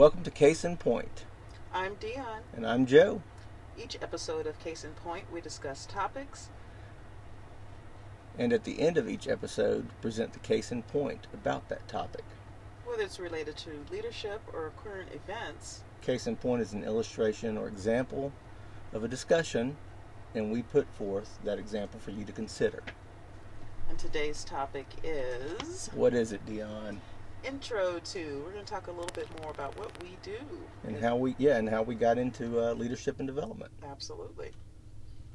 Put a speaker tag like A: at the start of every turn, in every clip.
A: Welcome to Case in Point,
B: I'm Dion.
A: and I'm Joe.
B: Each episode of Case in Point, we discuss topics.
A: And at the end of each episode, present the case in point about that topic.
B: Whether it's related to leadership or current events,
A: Case in point is an illustration or example of a discussion, and we put forth that example for you to consider.
B: and today's topic is
A: What is it, Dion?
B: Intro to. We're going to talk a little bit more about what we do.
A: And how we yeah, and how we got into uh, leadership and development.
B: Absolutely.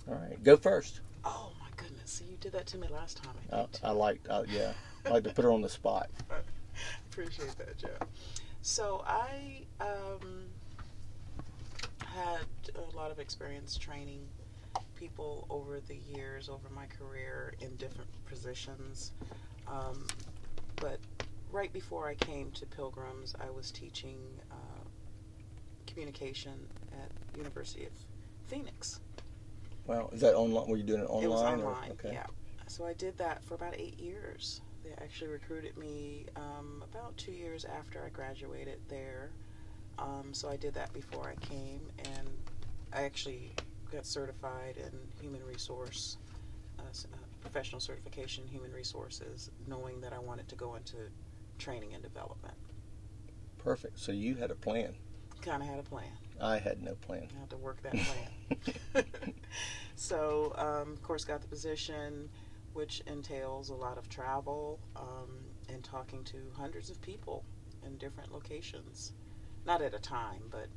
A: All right, go first.
B: Oh my goodness! So you did that to me last time. I too.
A: I like uh, yeah, I like to put her on the spot.
B: Appreciate that, Joe. So I um, had a lot of experience training people over the years, over my career in different positions. Um, but right before I came to Pilgrims, I was teaching uh, communication at University of Phoenix.
A: Well, is that online? Were you doing it online?
B: It was
A: or-
B: online,
A: okay.
B: yeah. So I did that for about eight years. They actually recruited me um, about two years after I graduated there. Um, so I did that before I came, and I actually got certified in human resource, uh, uh, professional certification human resources, knowing that I wanted to go into training and development.
A: Perfect. So you had a plan.
B: Kind of had a plan.
A: I had no plan.
B: I had to work that plan. so, um, of course, got the position, which entails a lot of travel um, and talking to hundreds of people in different locations. Not at a time, but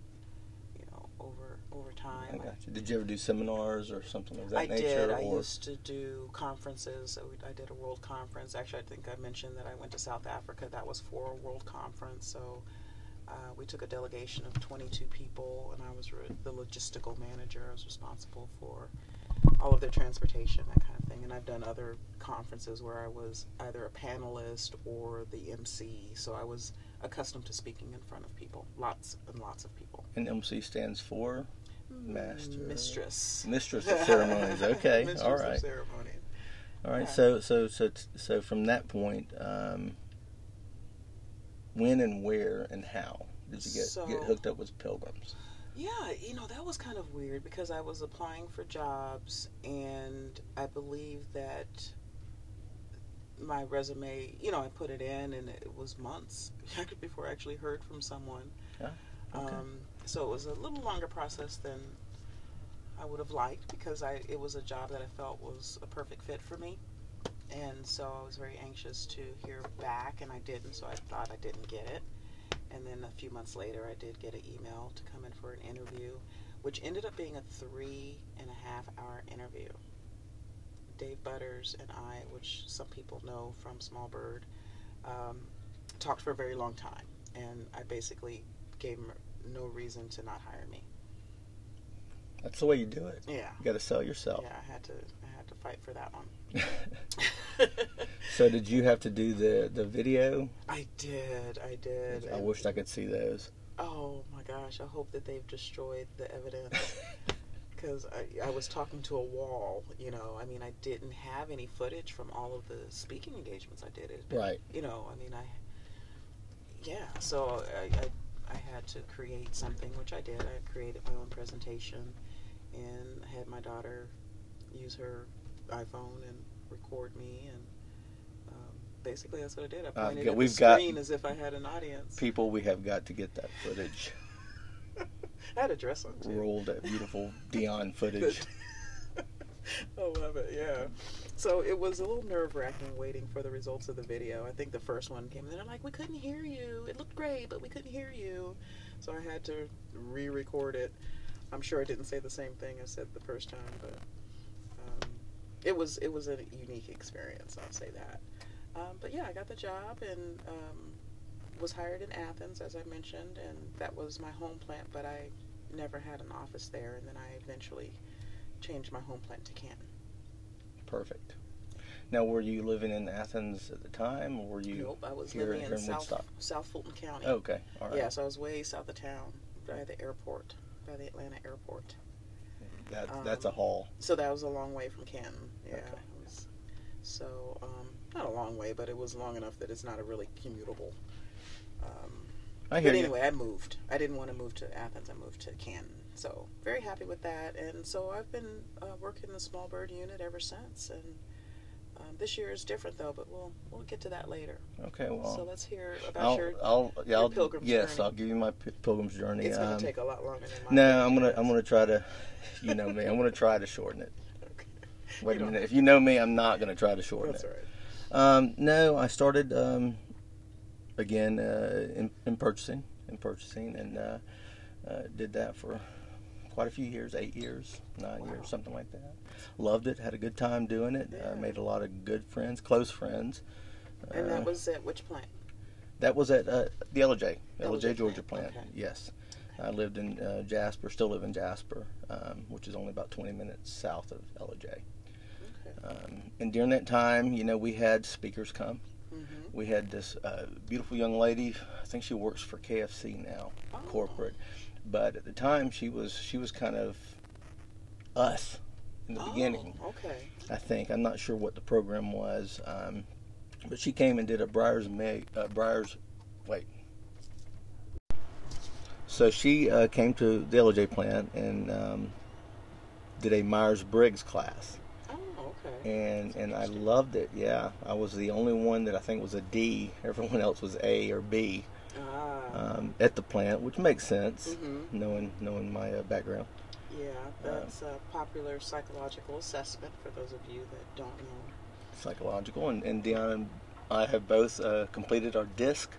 B: over over
A: I
B: time.
A: got you. Did you ever do seminars or something of that
B: I
A: nature?
B: did. I
A: or
B: used to do conferences. I did a world conference. Actually, I think I mentioned that I went to South Africa. That was for a world conference. So uh, we took a delegation of 22 people, and I was re- the logistical manager. I was responsible for all of their transportation, that kind of thing. And I've done other conferences where I was either a panelist or the MC. So I was accustomed to speaking in front of people, lots and lots of people.
A: and MC stands for Master-
B: mistress,
A: Mistress of Ceremonies. Okay,
B: mistress
A: all
B: of
A: right. all right.
B: Yeah.
A: So so so so from that point, um, when and where and how did you get
B: So-
A: get hooked up with pilgrims?
B: Yeah, you know, that was kind of weird because I was applying for jobs and I believe that my resume, you know, I put it in and it was months before I actually heard from someone.
A: Yeah, okay.
B: Um, so it was a little longer process than I would have liked because I it was a job that I felt was a perfect fit for me. And so I was very anxious to hear back and I didn't, so I thought I didn't get it. And then a few months later, I did get an email to come in for an interview, which ended up being a three and a half hour interview. Dave Butters and I, which some people know from Small Bird, um, talked for a very long time. And I basically gave him no reason to not hire me.
A: That's the way you do it.
B: Yeah.
A: You got to sell yourself.
B: Yeah, I had to I had to fight for that one.
A: so did you have to do the the video?
B: I did, I did.
A: I wished I could see those.
B: Oh my gosh, I hope that they've destroyed the evidence. Because I, I was talking to a wall, you know. I mean, I didn't have any footage from all of the speaking engagements I did. It,
A: Right.
B: You know, I mean, I. Yeah, so I, I, I had to create something, which I did. I created my own presentation and had my daughter use her iPhone and record me. And um, basically, that's what I did. I
A: Uh,
B: pointed
A: yeah,
B: at the screen as if I had an audience.
A: People, we have got to get that footage.
B: I had a dress on, too.
A: Roll that beautiful Dion footage.
B: I love it, yeah. So it was a little nerve wracking waiting for the results of the video. I think the first one came and they're like, We couldn't hear you. It looked great, but we couldn't hear you. So I had to re record it. I'm sure I didn't say the same thing I said the first time, but um, it was it was a unique experience, I'll say that. Um, but yeah, I got the job and um, was hired in Athens, as I mentioned, and that was my home plant, but I never had an office there, and then I eventually changed my home plant to Canton.
A: Perfect. Now, were you living in Athens at the time, or were you?
B: nope, I was
A: here-
B: living in
A: in
B: South
A: Woodstock?
B: South Fulton County.
A: Oh, okay, all right.
B: Yeah, so I was way south of town, by the airport, by the Atlanta airport.
A: That, that's a
B: um,
A: haul.
B: So that was a long way from Canton. Yeah.
A: Okay.
B: It was, so um, not a long way, but it was long enough that it's not a really commutable um,
A: I hear
B: but
A: you.
B: anyway, I moved. I didn't want to move to Athens. I moved to Canton. So very happy with that. And so I've been uh, working in the small bird unit ever since. And um, this year is different though, but we'll we'll get to that later.
A: Okay, well,
B: so let's hear about
A: I'll,
B: your.
A: I'll, yeah,
B: your
A: I'll,
B: pilgrim's
A: yes,
B: journey.
A: I'll give you my pi- pilgrim's journey.
B: It's going
A: Um,
B: to take a lot longer than mine.
A: no, I'm gonna, I'm gonna try to, you know me, I'm gonna try to shorten it.
B: Okay.
A: Wait
B: You
A: a minute, if you know me, I'm not gonna try to shorten
B: That's
A: it.
B: all right.
A: Um, no, I started um, again uh, in, in purchasing, in purchasing, and uh, uh, did that for quite a few years, eight years, nine
B: Wow.
A: years, something like that. Loved it, had a good time doing it.
B: Yeah.
A: Uh, made a lot of good friends, close friends.
B: And
A: Uh,
B: that was at which plant?
A: that was at uh, the Ellijay, Ellijay,
B: Ellijay
A: Georgia
B: plant,
A: plant.
B: okay.
A: Yes, I lived in uh, Jasper, still live in Jasper, um, which is only about 20 minutes south of Ellijay.
B: Okay.
A: Um, and during that time, you know, we had speakers come. We had this uh, beautiful young lady. I think she works for KFC now,
B: Oh.
A: corporate. But at the time, she was she was kind of us in the
B: Oh,
A: beginning.
B: Okay.
A: I think I'm not sure what the program was, um, but she came and did a Briars Meg, uh, Briars, wait. So she uh, came to the Ellijay plant and um, did a Myers Briggs class,
B: okay.
A: and and I loved it. Yeah, I was the only one that I think was a D. Everyone else was A or B
B: Ah.
A: um, at the plant, which makes sense,
B: hmm
A: knowing knowing my uh, background.
B: Yeah, that's a popular psychological assessment for those of you that don't know.
A: psychological, and, and Deanna and I have both uh, completed our DISC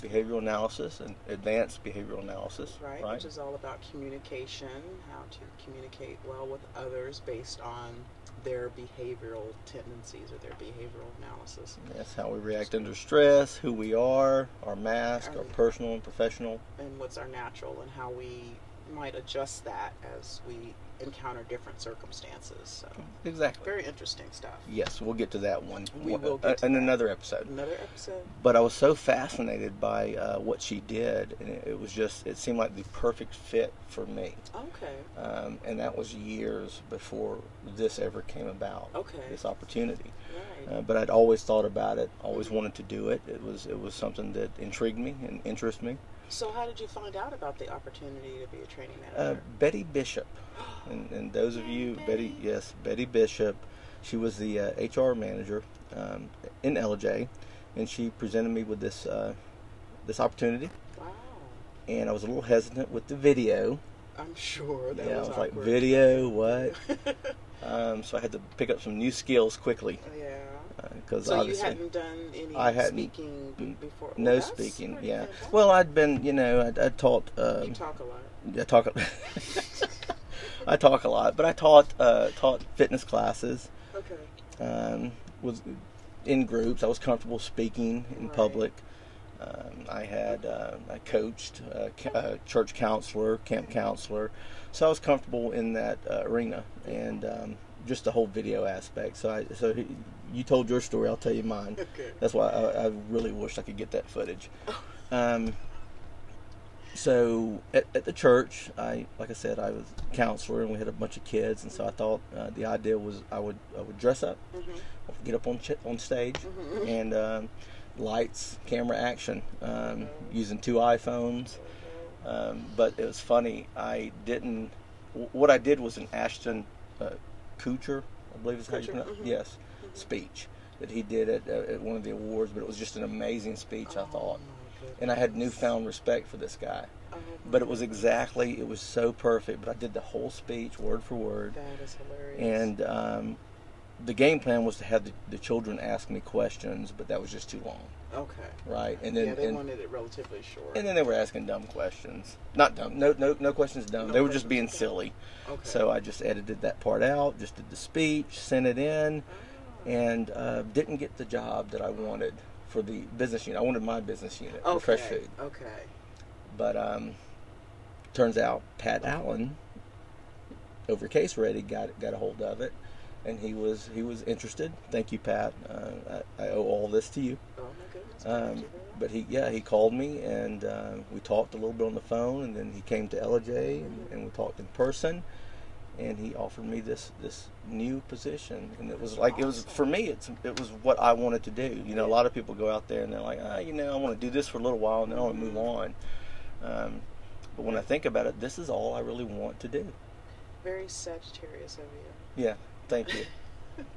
A: behavioral analysis and advanced behavioral analysis.
B: Right, which is all about communication, how to communicate well with others based on their behavioral tendencies or their behavioral analysis.
A: That's how we react under stress, who we are, our mask, our
B: Right.
A: personal and professional.
B: and what's our natural and how we might adjust that as we encounter different circumstances. So
A: Exactly.
B: very interesting stuff.
A: Yes, we'll get to that one
B: We will
A: uh, in
B: that.
A: another episode.
B: Another episode.
A: But I was so fascinated by uh, what she did, and it, it was just, it seemed like the perfect fit for me.
B: Okay.
A: Um, and that was years before this ever came about,
B: Okay.
A: this opportunity.
B: Right.
A: Uh, but I'd always thought about it, always wanted to do it. It was it was something that intrigued me and interested me.
B: So how did you find out about the opportunity to be a training
A: Uh,
B: manager?
A: Betty Bishop, and, and those of you, Betty, yes, Betty Bishop, she was the uh, HR manager um, in Ellijay, and she presented me with this uh, this opportunity,
B: wow.
A: and I was a little hesitant with the video.
B: I'm sure that
A: yeah,
B: was
A: I was like, video, what? um, so I had to pick up some new skills quickly
B: yeah.
A: Because
B: So you hadn't done any
A: I hadn't-
B: speaking be- before?
A: No speaking, yeah. Well, I'd been, you know, I, I taught. Um,
B: you talk a lot.
A: I talk. I talk a lot, but I taught uh, taught fitness classes.
B: Okay.
A: Um, was in groups. I was comfortable speaking in
B: Right.
A: public. Um, I had uh, I coached uh, ca- uh, church counselor, camp counselor, so I was comfortable in that uh, arena and um, just the whole video aspect. So I so he- you told your story. I'll tell you mine.
B: Okay.
A: That's why I, I really wish I could get that footage. Um, so at, at the church, I like I said, I was a counselor, and we had a bunch of kids, and so I thought uh, the idea was I would I would dress up,
B: Mhm.
A: get up on ch- on stage,
B: Mhm.
A: and um, lights, camera, action, um, using two iPhones. Um, but it was funny. I didn't. w- What I did was an Ashton uh, Kutcher, I believe is how you pronounce.
B: mhm.
A: Yes, speech that he did at, at one of the awards. But it was just an amazing speech. I
B: Oh,
A: thought, and I had newfound respect for this guy.
B: Oh,
A: But it was exactly. It was so perfect. But I did the whole speech word for word.
B: That is hilarious.
A: And um, the game plan was to have the, the children ask me questions, but that was just too long,
B: okay.
A: right? And then
B: yeah, they
A: and,
B: wanted it relatively short.
A: and then they were asking dumb questions. Not dumb. No, no, no questions dumb.
B: No
A: they were just being silly.
B: okay.
A: So I just edited that part out. Just did the speech, sent it in,
B: Oh.
A: and uh, didn't get the job that I wanted for the business unit. I wanted my business unit, for
B: okay.
A: fresh food.
B: Okay.
A: But um, turns out Pat Allen over Case Ready got got a hold of it, and he was he was interested. Thank you, Pat. Uh, I, I owe all this to you.
B: Oh my goodness.
A: Um,
B: Thank you very
A: but he yeah he called me and uh, we talked a little bit on the phone, and then he came to Ellijay and, and we talked in person. and he offered me this this new position, and it was like it was for me. It's it was what I wanted to do. You know, a lot of people go out there and they're like, ah, you know, I want to do this for a little while, and then I want to move on. Um, but when I think about it, this is all I really want to do.
B: Very Sagittarius of you.
A: Yeah, thank you,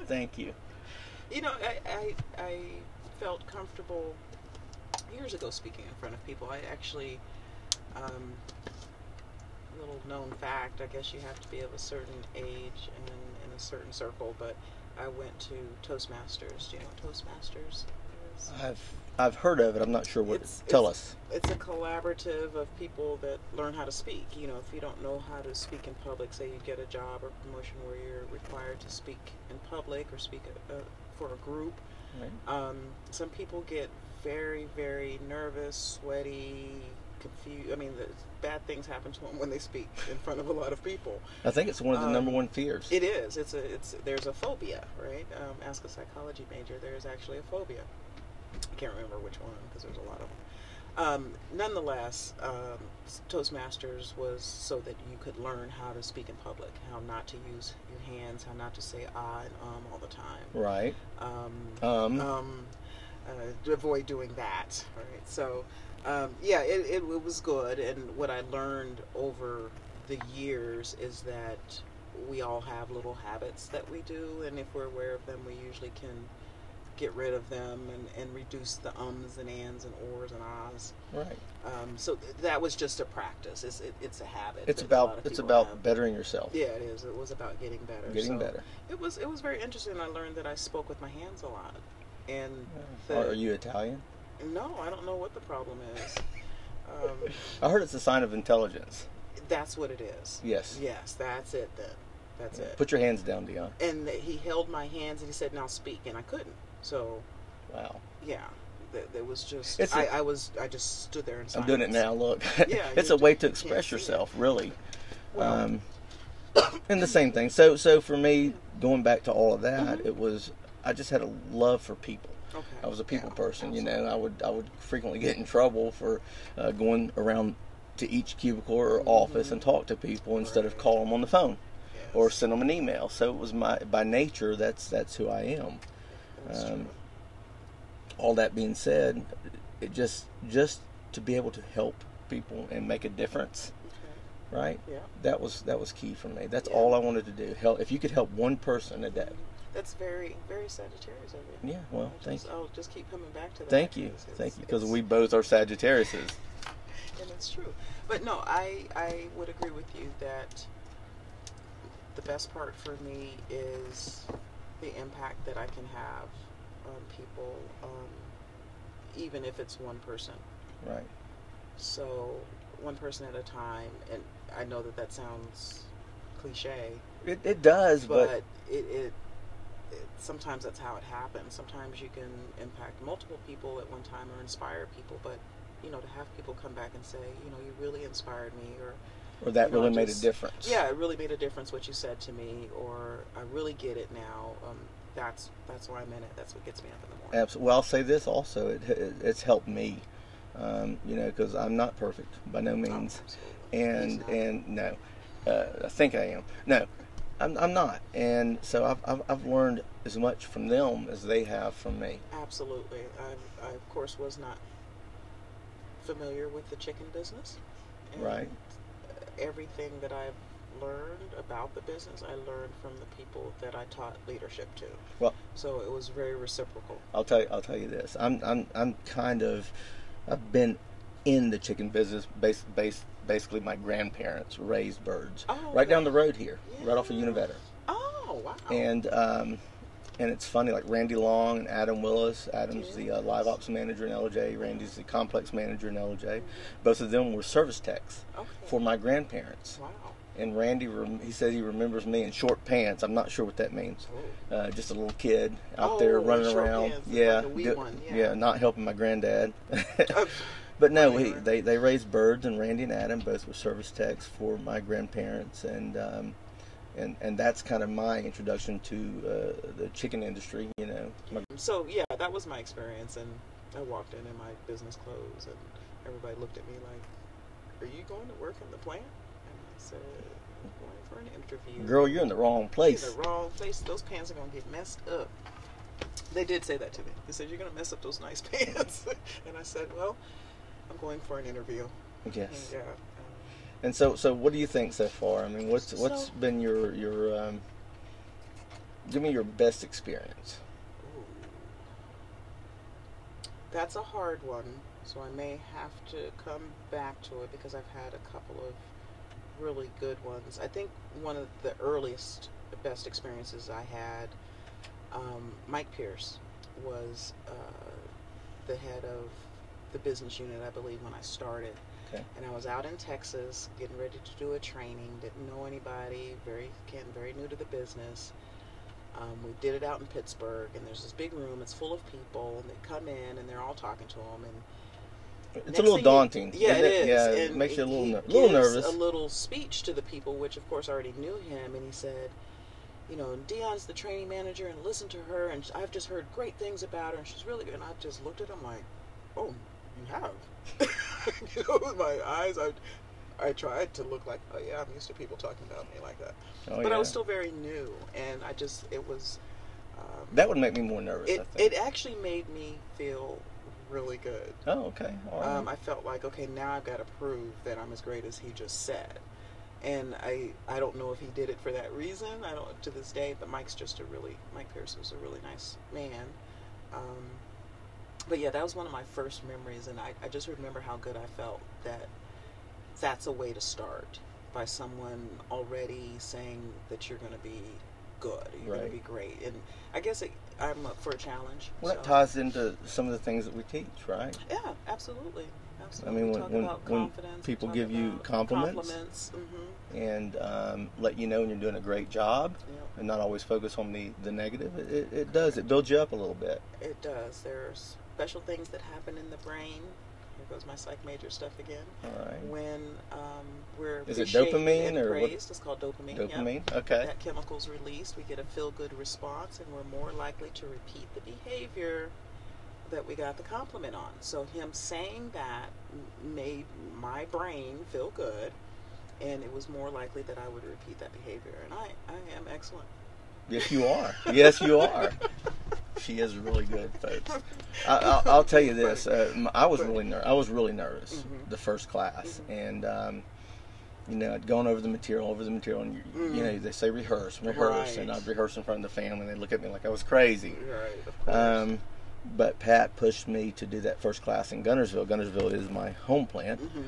A: thank you.
B: You know, I, I I felt comfortable years ago speaking in front of people. I actually. Um, little known fact. I guess you have to be of a certain age and in a certain circle. But I went to Toastmasters. Do you know what Toastmasters is?
A: I've I've heard of it. I'm not sure what.
B: It's-
A: tell
B: it's-
A: us.
B: It's a collaborative of people that learn how to speak. You know, if you don't know how to speak in public, say you get a job or promotion where you're required to speak in public or speak uh, for a group,
A: Right.
B: um, some people get very, very nervous, sweaty, confused. I mean, the bad things happen to them when they speak in front of a lot of people.
A: I think it's one of the
B: Um,
A: number one fears.
B: It is. It's a. It's there's a phobia, right? Um, ask a psychology major. There's actually a phobia. I can't remember which one because there's a lot of them. Um, nonetheless, um, Toastmasters was so that you could learn how to speak in public, how not to use your hands, how not to say ah and um all the time.
A: right.
B: Um,
A: Um.
B: um, uh, avoid doing that. Right. So, um, yeah, it, it, it was good. And what I learned over the years is that we all have little habits that we do, and if we're aware of them, we usually can get rid of them and, and reduce the ums and ands and ors and ahs.
A: right.
B: Um, so th- that was just a practice. It's, it, it's a habit.
A: It's
B: that a lot
A: about it's about
B: have.
A: bettering yourself.
B: Yeah, it is. It was about getting better.
A: Getting
B: So
A: better.
B: It was it was very interesting. I learned that I spoke with my hands a lot, and
A: Are,
B: the-
A: are you Italian?
B: no, I don't know what the problem is. Um,
A: I heard it's a sign of intelligence.
B: that's what it is.
A: Yes.
B: Yes, that's it then. That's it.
A: Put your hands down, Dion.
B: And he held my hands and he said, "Now speak," and I couldn't. So
A: Wow.
B: yeah, there was just
A: It's
B: I
A: a-
B: I was I just stood there and
A: I'm doing it now. Look.
B: Yeah,
A: it's a way to express
B: it.
A: yourself, really.
B: Well-
A: um, and the same thing. So, so for me, going back to all of that,
B: Mhm.
A: it was I just had a love for people.
B: Okay.
A: I was a people
B: Yeah,
A: person, you know.
B: absolutely.
A: I would I would frequently get in trouble for uh, going around to each cubicle or
B: Mhm.
A: office and talk to people instead of
B: Right.
A: call them on the phone
B: Yes.
A: or send them an email. So it was my by nature that's that's who I am. Um. All that being said, it just just to be able to help people and make a difference,
B: Okay.
A: right?
B: Yeah.
A: That was that was key for me. That's
B: Yeah.
A: all I wanted to do. Help if you could help one person a day.
B: That's very, very Sagittarius of you.
A: Yeah, well,
B: I'll
A: thank
B: just,
A: you.
B: I'll just keep coming back to that.
A: Thank you. thank you, because we both are Sagittariuses.
B: and it's true. But no, I I would agree with you that the best part for me is the impact that I can have on people, um, even if it's one person.
A: Right.
B: So one person at a time, and I know that that sounds cliche,
A: It, it does,
B: but,
A: but,
B: it, it, it sometimes that's how it happens. Sometimes you can impact multiple people at one time or inspire people, but you know to have people come back and say, you know, you really inspired me, or
A: or that really made a difference.
B: yeah, it really made a difference what you said to me, or I really get it now. Um, that's that's why I'm in it. That's what gets me up in the morning.
A: Absolutely. Well, I'll say this also. It, it it's helped me. Um, you know, because I'm not perfect by no
B: Oh,
A: means,
B: absolutely.
A: and and no, uh, I think I am. No, I'm, I'm not. And so I've, I've I've learned as much from them as they have from me.
B: Absolutely. I, I of course was not familiar with the chicken business. And
A: Right.
B: Everything that I've learned about the business, I learned from the people that I taught leadership to.
A: Well-
B: so it was very reciprocal.
A: I'll tell you. I'll tell you this. I'm I'm I'm kind of. I've been in the chicken business. Base, base, basically, my grandparents raised birds
B: Oh,
A: right down the road here, right off of
B: Yeah.
A: Univeter.
B: Oh wow!
A: and um, and it's funny like Randy Long and Adam Willis. Adam's the uh, live ops manager in Ellijay. Randy's the complex manager in Ellijay. Both of them were service techs
B: okay.
A: for my grandparents.
B: wow.
A: And Randy, rem- he said he remembers me in short pants. I'm not sure what that means.
B: Oh.
A: Uh, just a little kid out
B: Oh,
A: there running around. yeah,
B: like
A: do-
B: one, yeah.
A: not helping my granddad. But no, he, they they raised birds, and Randy and Adam both were service techs for my grandparents, and um, and and that's kind of my introduction to uh, the chicken industry. You know,
B: So yeah, that was my experience, and I walked in in my business clothes, and everybody looked at me like, "Are you going to work in the plant?" And I said, I'm going for an interview.
A: Girl, you're in the wrong
B: You're
A: place.
B: in the wrong place. Those pants are gonna get messed up. They did say that to me. They said you're gonna mess up those nice pants, and I said, well, I'm going for an interview.
A: Yes.
B: And, uh,
A: And so, so what do you think so far? I mean, what's what's
B: So-
A: been your your um, give me your best experience?
B: That's a hard one, so I may have to come back to it because I've had a couple of really good ones. I think one of the earliest, best experiences I had, um, Mike Pierce was uh, the head of the business unit, I believe, when I started.
A: Okay.
B: And I was out in Texas getting ready to do a training, didn't know anybody, very, again, very new to the business. Um, we did it out in Pittsburg, and there's this big room. It's full of people, and they come in, and they're all talking to him. And
A: It's a little
B: you-
A: daunting.
B: yeah,
A: isn't
B: it is.
A: Yeah, it makes you a little
B: he
A: ner- little nervous.
B: A little speech to the people, which of course I already knew him, and he said, you know, Dion's the training manager, and listen to her, and I've just heard great things about her, and she's really good. And I just looked at him like, oh, you have. you know, with my eyes, I, I tried to look like, oh yeah, I'm used to people talking about me like that,
A: Oh,
B: but I was still very new, and I just, it was. Um,
A: that would make me more nervous. I
B: it,
A: think.
B: it actually made me feel really good.
A: oh, okay. Right.
B: Um, I felt like, okay, now I've got to prove that I'm as great as he just said. And I, I don't know if he did it for that reason. I don't to this day. But Mike's just a really Mike Pierce was a really nice man. Um, but yeah, that was one of my first memories, and I, I just remember how good I felt that that's a way to start by someone already saying that you're going to be good, you're going to be great, and I guess it, I'm up for a challenge.
A: well, that
B: so-
A: ties into some of the things that we teach, right?
B: yeah, absolutely.
A: I mean, when when, when people give you compliments
B: compliments. hmm
A: and um, let you know when you're doing a great job,
B: Yep,
A: and not always focus on the the negative, it, it, it does. It builds you up a little bit.
B: it does. There's special things that happen in the brain. Here goes my psych major stuff again.
A: All right.
B: When um, we're
A: Is it dopamine or what-
B: praised, it's called dopamine. yep.
A: Dopamine. Okay.
B: That chemical's released. We get a feel-good response, and we're more likely to repeat the behavior that we got the compliment on. So him saying that made my brain feel good, and it was more likely that I would repeat that behavior. And I, I am excellent.
A: Yes, you are. Yes, you are. She is really good, folks. I, I'll, I'll tell you this: uh, I was really ner- I was really nervous
B: Mhm.
A: the first class,
B: Mhm.
A: and um, you know, I'd gone over the material, over the material, and you, you know, they say rehearse, rehearse, and I'd rehearse in front of the family, and they look at me like I was crazy.
B: Right.
A: Um, but Pat pushed me to do that first class in Guntersville. Guntersville is my home plant,
B: hmm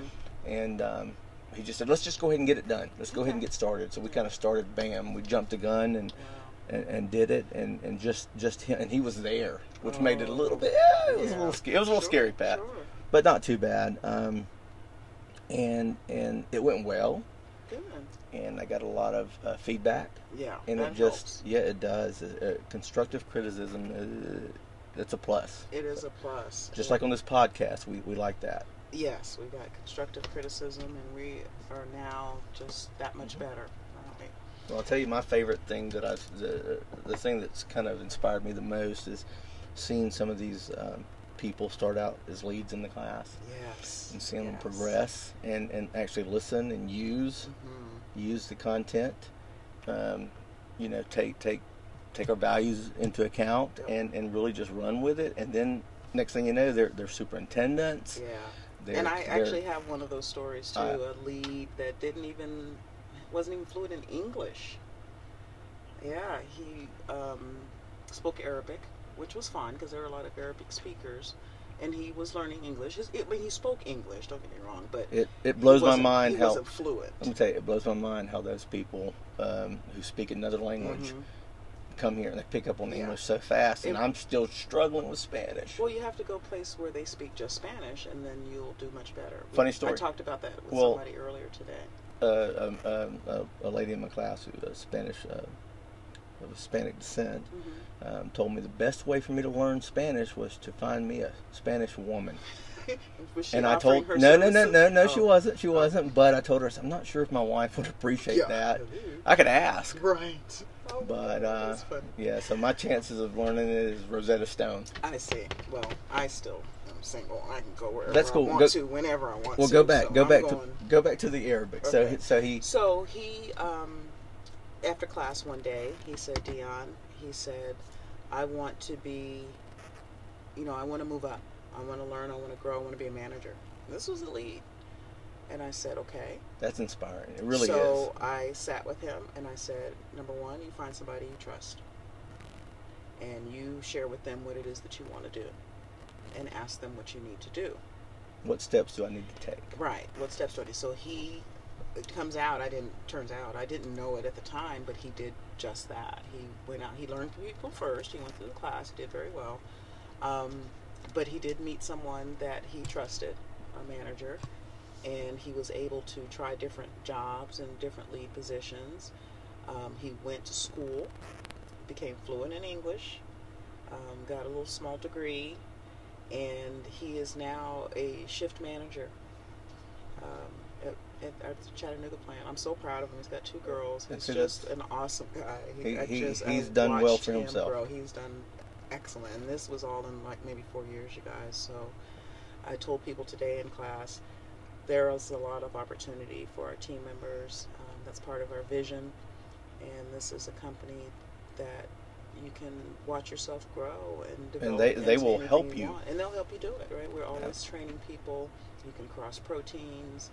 A: and um, he just said, "Let's just go ahead and get it done. Let's go ahead and get started." So we kind of started. Bam! We jumped the gun and
B: Wow.
A: And, and did it, and, and just just him, and he was there, which made it a
B: Oh.
A: little bit. Yeah, it was a little scary. It was a little
B: Sure,
A: scary, Pat,
B: Sure.
A: but not too bad. Um, and and it went well,
B: Good.
A: and I got a lot of uh, feedback,
B: Yeah.
A: and it just
B: helps.
A: yeah, it does. Uh, constructive criticism, uh, it's a plus.
B: It is a plus.
A: Just
B: And-
A: like on this podcast, we, we like that.
B: Yes, we got constructive criticism, and we are now just that much
A: Mm-hmm.
B: better?
A: Well, I'll tell you my favorite thing that I've the, the thing that's kind of inspired me the most is seeing some of these um, people start out as leads in the class
B: Yes.
A: and seeing them progress and, and actually listen and use
B: Mhm.
A: use the content. Um, you know, take take take our values into account
B: Yep.
A: and, and really just run with it. And then next thing you know, they're they're superintendents.
B: Yeah.
A: They're,
B: and I actually have one of those stories too.
A: Uh,
B: a lead that didn't even wasn't even fluent in English. Yeah, he um, spoke Arabic, which was fine because there were a lot of Arabic speakers, and he was learning English. His, I mean, he spoke English. Don't get me wrong, but
A: it it blows my mind
B: he
A: how
B: wasn't fluent.
A: let me tell you, it blows my mind how those people um, who speak another language
B: Mhm.
A: come here and they pick up on
B: Yeah.
A: English so fast, and
B: It-
A: I'm still struggling with Spanish.
B: Well, you have to go place where they speak just Spanish, and then you'll do much better.
A: Funny story.
B: I talked about that with
A: Well-
B: somebody earlier today.
A: Uh, um, um, uh, a lady in my class who was Spanish, uh, of Hispanic descent,
B: hmm
A: um, told me the best way for me to learn Spanish was to find me a Spanish woman.
B: She
A: and I told
B: her
A: no, no, no, no, no, she
B: Oh.
A: wasn't. She wasn't. But I told her I'm not sure if my wife would appreciate
B: Yeah.
A: that. I could ask,
B: Right. Oh,
A: but uh, yeah. So my chances of learning it is Rosetta Stone.
B: I see. Well, I still single. I can go wherever
A: That's
B: I
A: cool.
B: want
A: Go-
B: to, whenever I want
A: Well,
B: to.
A: go back,
B: So
A: go
B: I'm
A: back
B: going-
A: to go back to the Arabic. So,
B: Okay.
A: he- so he
B: So he, um, after class one day, he said, Dion, he said, I want to be, you know, I want to move up. I want to learn. I want to grow. I want to be a manager. This was a lead. And I said, okay.
A: that's inspiring. It really is
B: so I sat with him and I said, number one, you find somebody you trust. And you share with them what it is that you want to do. And ask them what you need to do.
A: What steps do I need to take?
B: Right. What steps do I do? So he, it comes out. I didn't. Turns out I didn't know it at the time, but he did just that. He went out. He learned from people first. He went through the class. He did very well. Um, but he did meet someone that he trusted, a manager, and he was able to try different jobs and different lead positions. Um, he went to school, became fluent in English, um, got a little small degree, and he is now a shift manager um, at, at, the Chattanooga plant. I'm so proud of him. He's got two girls. He's just an awesome guy.
A: He- he-
B: just,
A: he's
B: I've
A: done well for
B: him
A: himself.
B: He's done excellent. And this was all in like maybe four years, you guys. So I told people today in class there is a lot of opportunity for our team members. Um, that's part of our vision. And this is a company that you can watch yourself grow and develop.
A: they- they will help you.
B: want. And they'll help you do it, right? We're always training people. You can cross proteins.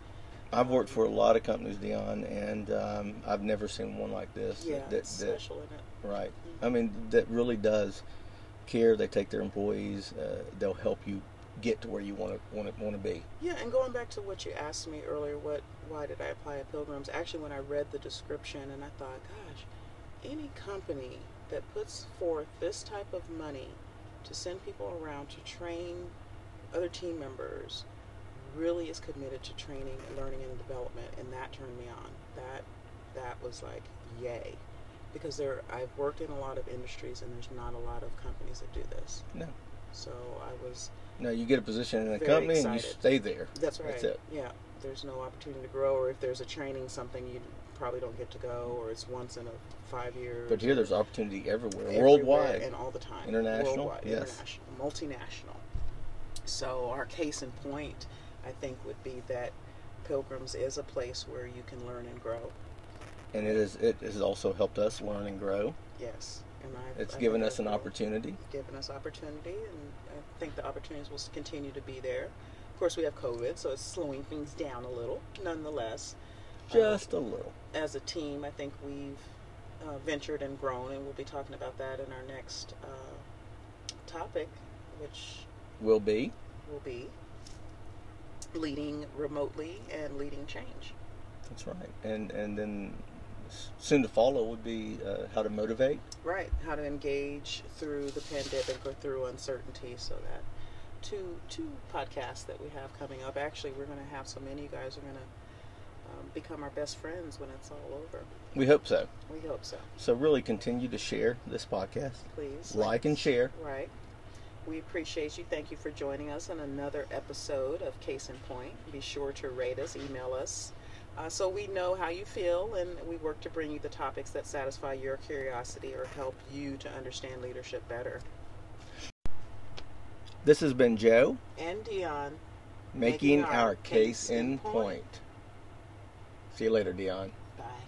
A: I've worked for a lot of companies, Dion, and um, I've never seen one like this.
B: Yeah,
A: that, that,
B: special in it.
A: right. I mean, that really does care. They take their employees. Uh, they'll help you get to where you want to want to want to be.
B: Yeah, and going back to what you asked me earlier, what why did I apply at Pilgrims? Actually, when I read the description and I thought, gosh, any company that puts forth this type of money to send people around to train other team members really is committed to training, and learning, and development, and that turned me on. That that was like yay, because there I've worked in a lot of industries and there's not a lot of companies that do this.
A: No.
B: So I was
A: No, you get a position in a company and you stay there.
B: That's right.
A: That's it.
B: Yeah, there's no opportunity to grow, or if there's a training something, you probably don't get to go, or it's once in a five years.
A: But here, there's opportunity everywhere,
B: everywhere
A: worldwide.
B: and all the time.
A: International?
B: worldwide,
A: Yes.
B: international, multinational. So our case in point, I think, would be that Pilgrims is a place where you can learn and grow.
A: and it is it has also helped us learn and grow.
B: Yes, and I.
A: It's
B: I
A: given us an opportunity.
B: Given us opportunity, and I think the opportunities will continue to be there. Of course, we have COVID, so it's slowing things down a little. Nonetheless,
A: Just a little.
B: as a team, I think we've uh, ventured and grown, and we'll be talking about that in our next uh, topic, which
A: Will be.
B: will be leading remotely and leading change.
A: That's right. And and then soon to follow would be uh, how to motivate.
B: Right, how to engage through the pandemic or through uncertainty, so that two two podcasts that we have coming up. Actually, we're going to have so many. You guys are going to um, become our best friends when it's all over.
A: We hope so.
B: We hope so.
A: So really continue to share this podcast.
B: Please
A: Like and share.
B: Right. We appreciate you. Thank you for joining us on another episode of Case in Point. Be sure to rate us, email us, uh, so we know how you feel, and we work to bring you the topics that satisfy your curiosity or help you to understand leadership better.
A: This has been Joe
B: And Dion,
A: making, our, case in point. See you later, Dion.
B: Bye.